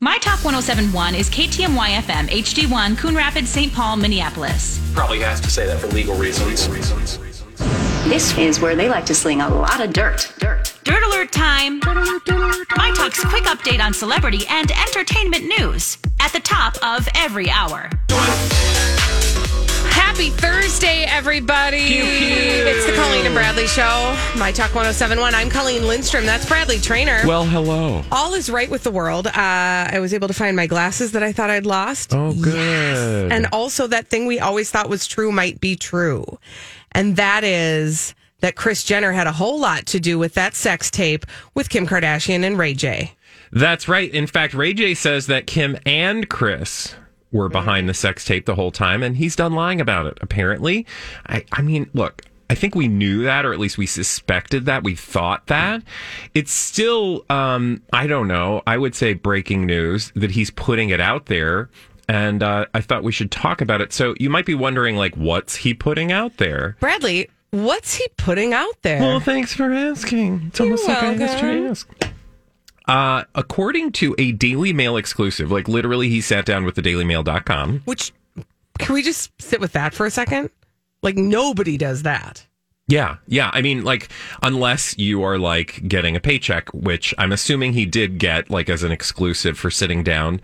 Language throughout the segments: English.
My Talk 1071 is KTMY FM, HD1, Coon Rapids, St. Paul, Minneapolis. Probably has to say that for legal reasons. This is where they like to sling a lot of dirt. Dirt. Dirt Alert time. My Talk's quick update on celebrity and entertainment news at the top of every hour. Happy Thursday, everybody. It's the Colleen and Bradley Show. My Talk 1071. I'm Colleen Lindstrom. That's Bradley Traynor. Well, hello. All is right with the world. Uh, I was able to find my glasses that I thought I'd lost. Oh, good. And also, that thing we always thought was true might be true. And that is that Kris Jenner had a whole lot to do with that sex tape with Kim Kardashian and Ray J. That's right. In fact, Ray J says that Kim and Kris were behind the sex tape the whole time, and he's done lying about it, apparently. I, I mean, look, I think we knew that, or at least we suspected that. We thought that. It's still, um, I don't know, I would say breaking news that he's putting it out there. And uh, I thought we should talk about it. So you might be wondering, like, what's he putting out there? Bradley, what's he putting out there? Well, thanks for asking. It's almost like I asked you to ask. Uh, according to a Daily Mail exclusive, like literally, he sat down with the DailyMail.com. Which, can we just sit with that for a second? Like, nobody does that. Yeah, yeah. I mean, like, unless you are like getting a paycheck, which I'm assuming he did get, like, as an exclusive for sitting down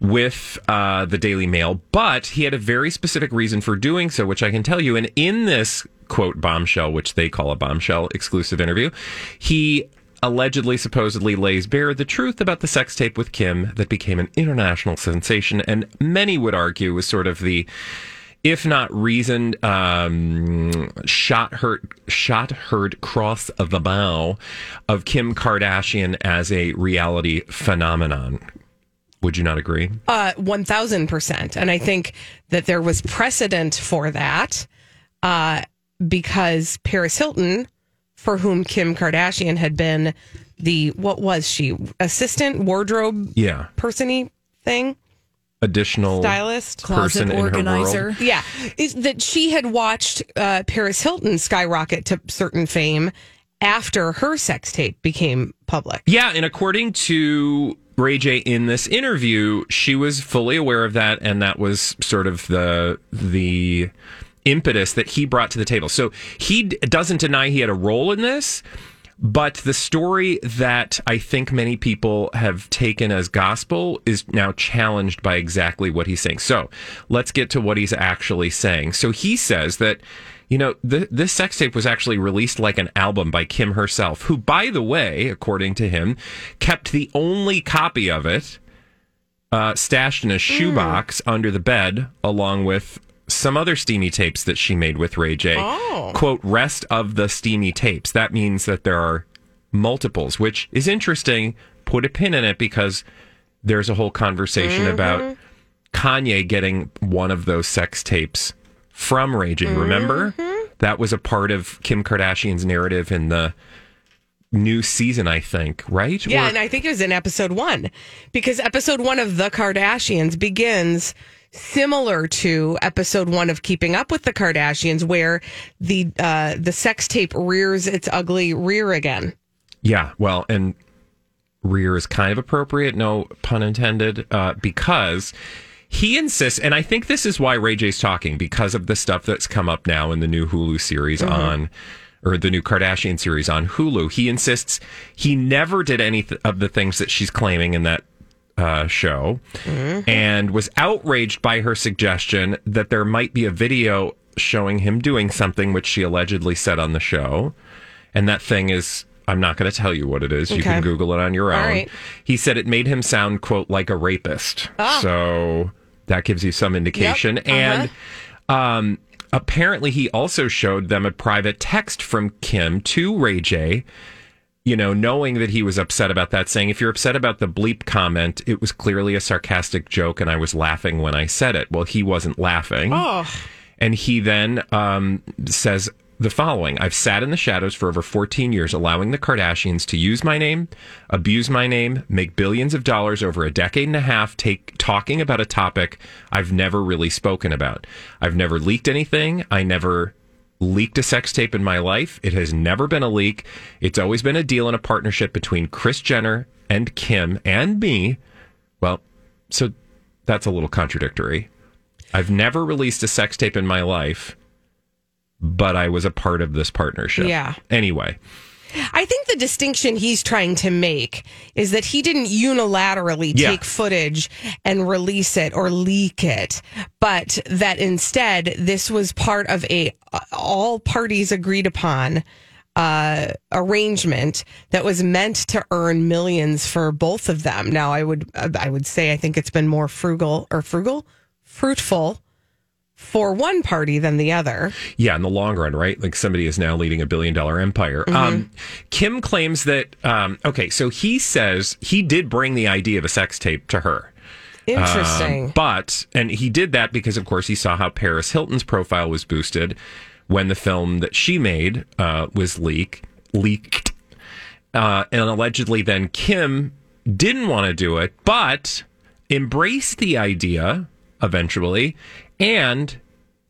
with uh, the Daily Mail. But he had a very specific reason for doing so, which I can tell you. And in this quote bombshell, which they call a bombshell exclusive interview, he allegedly, supposedly lays bare the truth about the sex tape with Kim that became an international sensation, and many would argue was sort of the, if not reasoned, um, shot heard, shot heard cross of the bow of Kim Kardashian as a reality phenomenon. Would you not agree? Uh, 1000%. And I think that there was precedent for that uh, because Paris Hilton for whom Kim Kardashian had been the what was she? Assistant wardrobe Yeah. persony thing? Additional stylist? person in her world. yeah. Is that she had watched uh, Paris Hilton skyrocket to certain fame after her sex tape became public. Yeah, and according to Ray J in this interview, she was fully aware of that, and that was sort of the the impetus that he brought to the table. So he d- doesn't deny he had a role in this, but the story that I think many people have taken as gospel is now challenged by exactly what he's saying. So let's get to what he's actually saying. So he says that. You know, the, this sex tape was actually released like an album by Kim herself, who, by the way, according to him, kept the only copy of it uh, stashed in a shoebox under the bed, along with some other steamy tapes that she made with Ray J. Oh. Quote, rest of the steamy tapes. That means that there are multiples, which is interesting. Put a pin in it because there's a whole conversation mm-hmm. about Kanye getting one of those sex tapes from Ray J. Remember? Mm-hmm. That was a part of Kim Kardashian's narrative in the new season, I think, right? yeah Or- and I think it was in episode one because episode one of the Kardashians begins similar to episode one of Keeping Up with the Kardashians where the uh, the sex tape rears its ugly rear again Yeah, well, and rear is kind of appropriate, no pun intended, uh, because he insists, and I think this is why Ray J's talking because of the stuff that's come up now in the new Hulu series on, or the new Kardashian series on Hulu. He insists he never did any th- of the things that she's claiming in that uh, show and was outraged by her suggestion that there might be a video showing him doing something which she allegedly said on the show. And that thing is, I'm not going to tell you what it is. You can Google it on your own. Right. He said it made him sound, quote, like a rapist. So that gives you some indication. Uh-huh. And um, apparently, he also showed them a private text from Kim to Ray J. You know, knowing that he was upset about that, saying, if you're upset about the bleep comment, it was clearly a sarcastic joke and I was laughing when I said it. Well, he wasn't laughing. Oh, And he then um, says the following I've sat in the shadows for over 14 years, allowing the Kardashians to use my name, abuse my name, make billions of dollars over a decade and a half, take, talking about a topic I've never really spoken about. I've never leaked anything. I never leaked a sex tape in my life. It has never been a leak. It's always been a deal and a partnership between Kris Jenner and Kim and me. Well, so that's a little contradictory. I've never released a sex tape in my life, but I was a part of this partnership. Yeah. Anyway, I think the distinction he's trying to make is that he didn't unilaterally Yeah. take footage and release it or leak it, but that instead this was part of a all parties agreed upon uh, arrangement that was meant to earn millions for both of them. Now, I would I would say I think it's been more frugal or frugal, fruitful for one party than the other. yeah, in the long run, right? Like somebody is now leading a billion dollar empire. Um, Kim claims that, um, okay, so he says he did bring the idea of a sex tape to her. Interesting. Um, but, and he did that because, of course, he saw how Paris Hilton's profile was boosted when the film that she made uh, was leak, leaked. Uh, and allegedly, then Kim didn't want to do it, but embraced the idea eventually and,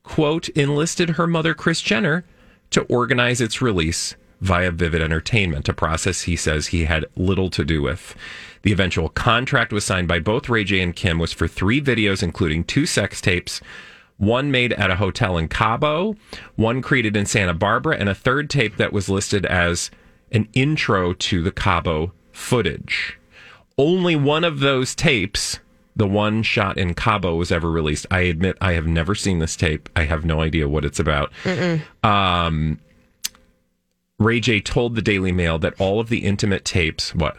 quote, enlisted her mother, Kris Jenner, to organize its release via Vivid Entertainment, a process he says he had little to do with. The eventual contract was signed by both Ray J and Kim was for three videos, including two sex tapes, one made at a hotel in Cabo, one created in Santa Barbara, and a third tape that was listed as an intro to the Cabo footage. Only one of those tapes, the one shot in Cabo, was ever released. I admit I have never seen this tape. I have no idea what it's about. Um, Ray J told the Daily Mail that all of the intimate tapes, what?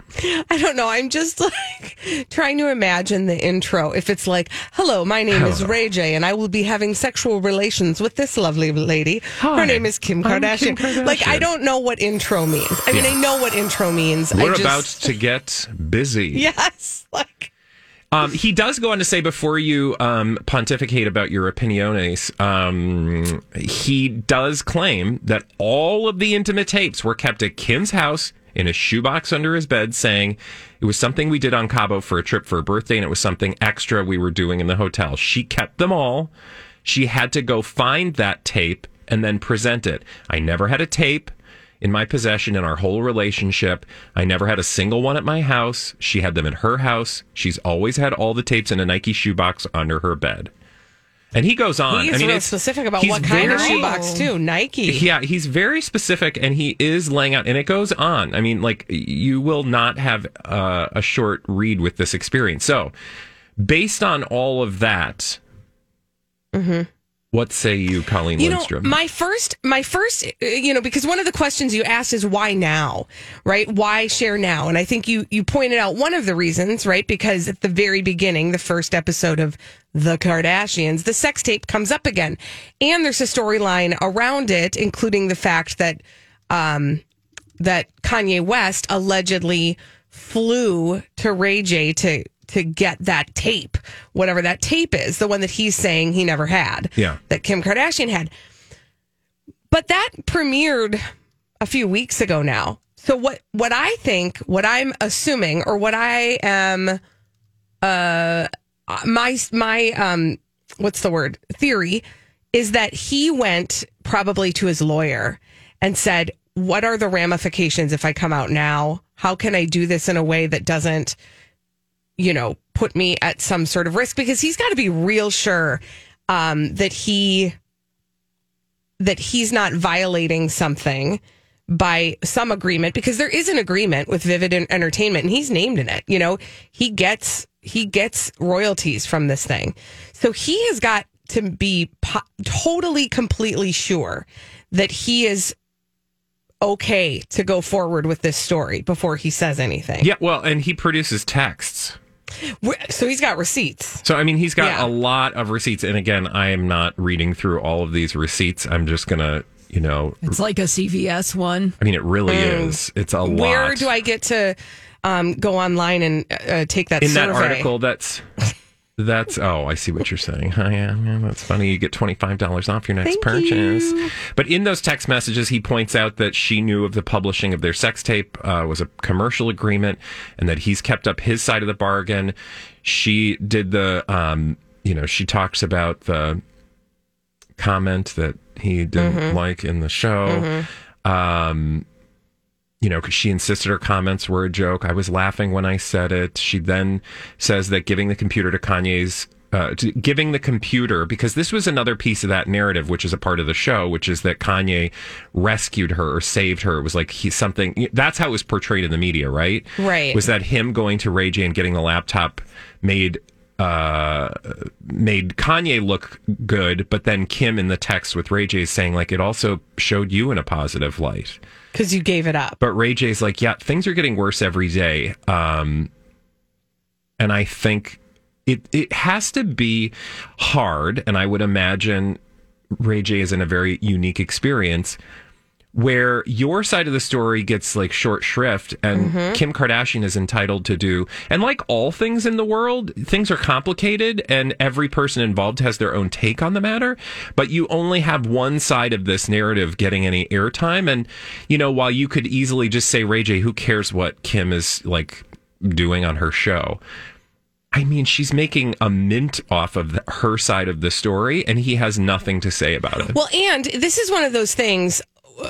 I don't know. I'm just like trying to imagine the intro. If it's like, hello, my name is Ray J, and I will be having sexual relations with this lovely lady. Hi, Her name is Kim I'm Kardashian. Like, I don't know what intro means. I mean, Yeah. I know what intro means. We're just, about to get busy. Yes. Like, Um, he does go on to say before you um, pontificate about your opiniones, um, he does claim that all of the intimate tapes were kept at Kim's house in a shoebox under his bed, saying it was something we did on Cabo for a trip for a birthday, and it was something extra we were doing in the hotel. She kept them all. She had to go find that tape and then present it. I never had a tape in my possession in our whole relationship. I never had a single one at my house. She had them in her house. She's always had all the tapes in a Nike shoebox under her bed. And he goes on. he's I mean, real it's- specific about what kind of very- shoebox, too. Nike. Yeah, he's very specific, and he is laying out, and it goes on. I mean, like you will not have uh, a short read with this experience. So, based on all of that, what say you, Colleen. You know, Lindstrom? my first, my first, uh, you know, because one of the questions you asked is why now, right? Why share now? And I think you you pointed out one of the reasons, right? Because at the very beginning, the first episode of The Kardashians, the sex tape comes up again, and there's a storyline around it, including the fact that um, that Kanye West allegedly flew to Ray J to to get that tape, whatever that tape is, the one that he's saying he never had, Yeah. that Kim Kardashian had. But that premiered a few weeks ago now. So what what I think, what I'm assuming, or what I am, uh, my my um, what's the word theory is that he went probably to his lawyer and said, "What are the ramifications if I come out now? How can I do this in a way that doesn't, you know, put me at some sort of risk?" Because he's got to be real sure um, that he that he's not violating something by some agreement because there is an agreement with Vivid Entertainment and he's named in it. You know, he gets he gets royalties from this thing. So he has got to be po- totally completely sure that he is okay to go forward with this story before he says anything. Yeah, well, and he produces texts. We're- So he's got receipts. So I mean, he's got Yeah. a lot of receipts. And again, I am not reading through all of these receipts. I'm just gonna, you know, It's like a CVS one. I mean, it really is. It's a lot. Mm. Where do I get to um, go online and uh, take that in that article? That's that's. Oh, I see what you're saying. Oh, yeah, yeah, that's funny. You get twenty five dollars off your next Thank purchase. you. But in those text messages, he points out that she knew of the publishing of their sex tape uh, was a commercial agreement, and that he's kept up his side of the bargain. She did the, um, you know, she talks about the comment that he didn't Mm-hmm. like in the show. Um, you know, 'cause she insisted her comments were a joke. I was laughing when I said it. She then says that giving the computer to Kanye's, uh, to, giving the computer, because this was another piece of that narrative, which is a part of the show, which is that Kanye rescued her or saved her. It was like he's something, that's how it was portrayed in the media, right? Right. Was that him going to Ray J and getting the laptop made uh, made Kanye look good, but then Kim in the text with Ray J saying like it also showed you in a positive light. Because you gave it up. But Ray J's like, yeah, things are getting worse every day. Um, and I think it it has to be hard, and I would imagine Ray J is in a very unique experience where your side of the story gets like short shrift and mm-hmm. Kim Kardashian is entitled to do. And like all things in the world things are complicated and every person involved has their own take on the matter. But you only have one side of this narrative getting any airtime. And you know while you could easily just say Ray J who cares what Kim is like doing on her show? I mean, she's making a mint off of the, her side of the story, and he has nothing to say about it. Well, and this is one of those things,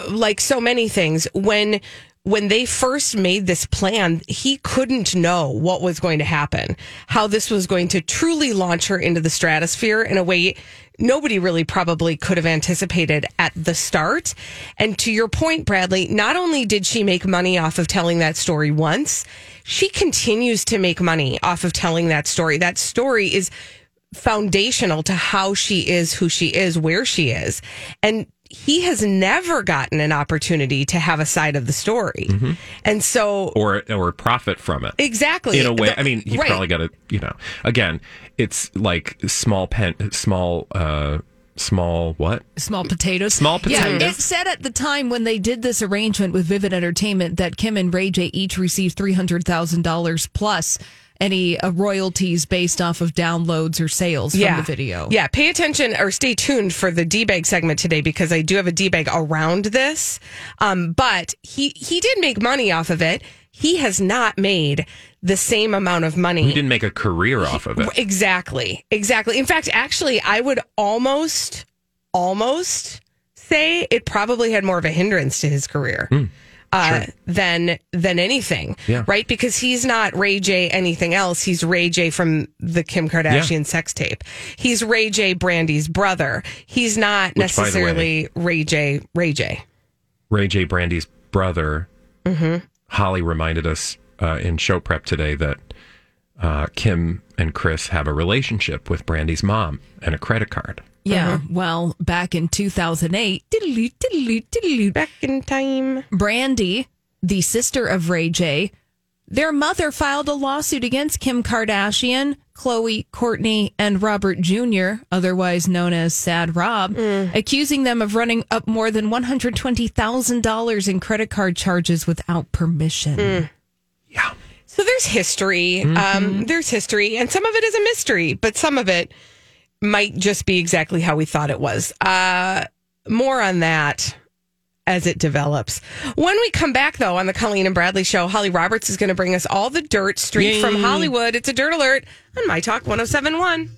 like so many things, when when they first made this plan, he couldn't know what was going to happen, how this was going to truly launch her into the stratosphere in a way nobody really probably could have anticipated at the start. And to your point, Bradley, not only did she make money off of telling that story once, she continues to make money off of telling that story. That story is foundational to how she is who she is, where she is. And he has never gotten an opportunity to have a side of the story. And so or or profit from it. exactly in a way. The- I mean, he right. probably got to, you know, again, it's like small pen, small, uh, small what? Small potatoes. Small Yeah, potatoes. it said at the time when they did this arrangement with Vivid Entertainment that Kim and Ray J each received three hundred thousand dollars plus any uh, royalties based off of downloads or sales from the video. Yeah, pay attention or stay tuned for the D bag segment today because I do have a bag around this. Um, but he he did make money off of it. He has not made the same amount of money. He didn't make a career off of it. Exactly. Exactly. In fact, actually, I would almost, almost say it probably had more of a hindrance to his career. Uh, than than anything, Yeah. right? Because he's not Ray J anything else. He's Ray J from the Kim Kardashian sex tape. He's Ray J Brandy's brother. He's not Which, necessarily Ray J Ray J. Ray J. Brandy's brother, Mm-hmm. Holly, reminded us uh, in show prep today that uh, Kim and Kris have a relationship with Brandy's mom and a credit card. Yeah. Uh-huh. Well, back in 2008, diddly, diddly, diddly, Back in time. Brandy, the sister of Ray J, their mother filed a lawsuit against Kim Kardashian, Khloe, Kourtney, and Robert Jr., otherwise known as Sad Rob, accusing them of running up more than $120,000 in credit card charges without permission. Yeah. So there's history. Um, there's history, and some of it is a mystery, but some of it might just be exactly how we thought it was. Uh, more on that as it develops. When we come back, though, on the Colleen and Bradley show, Holly Roberts is going to bring us all the dirt straight from Hollywood. It's a dirt alert on My Talk 1071.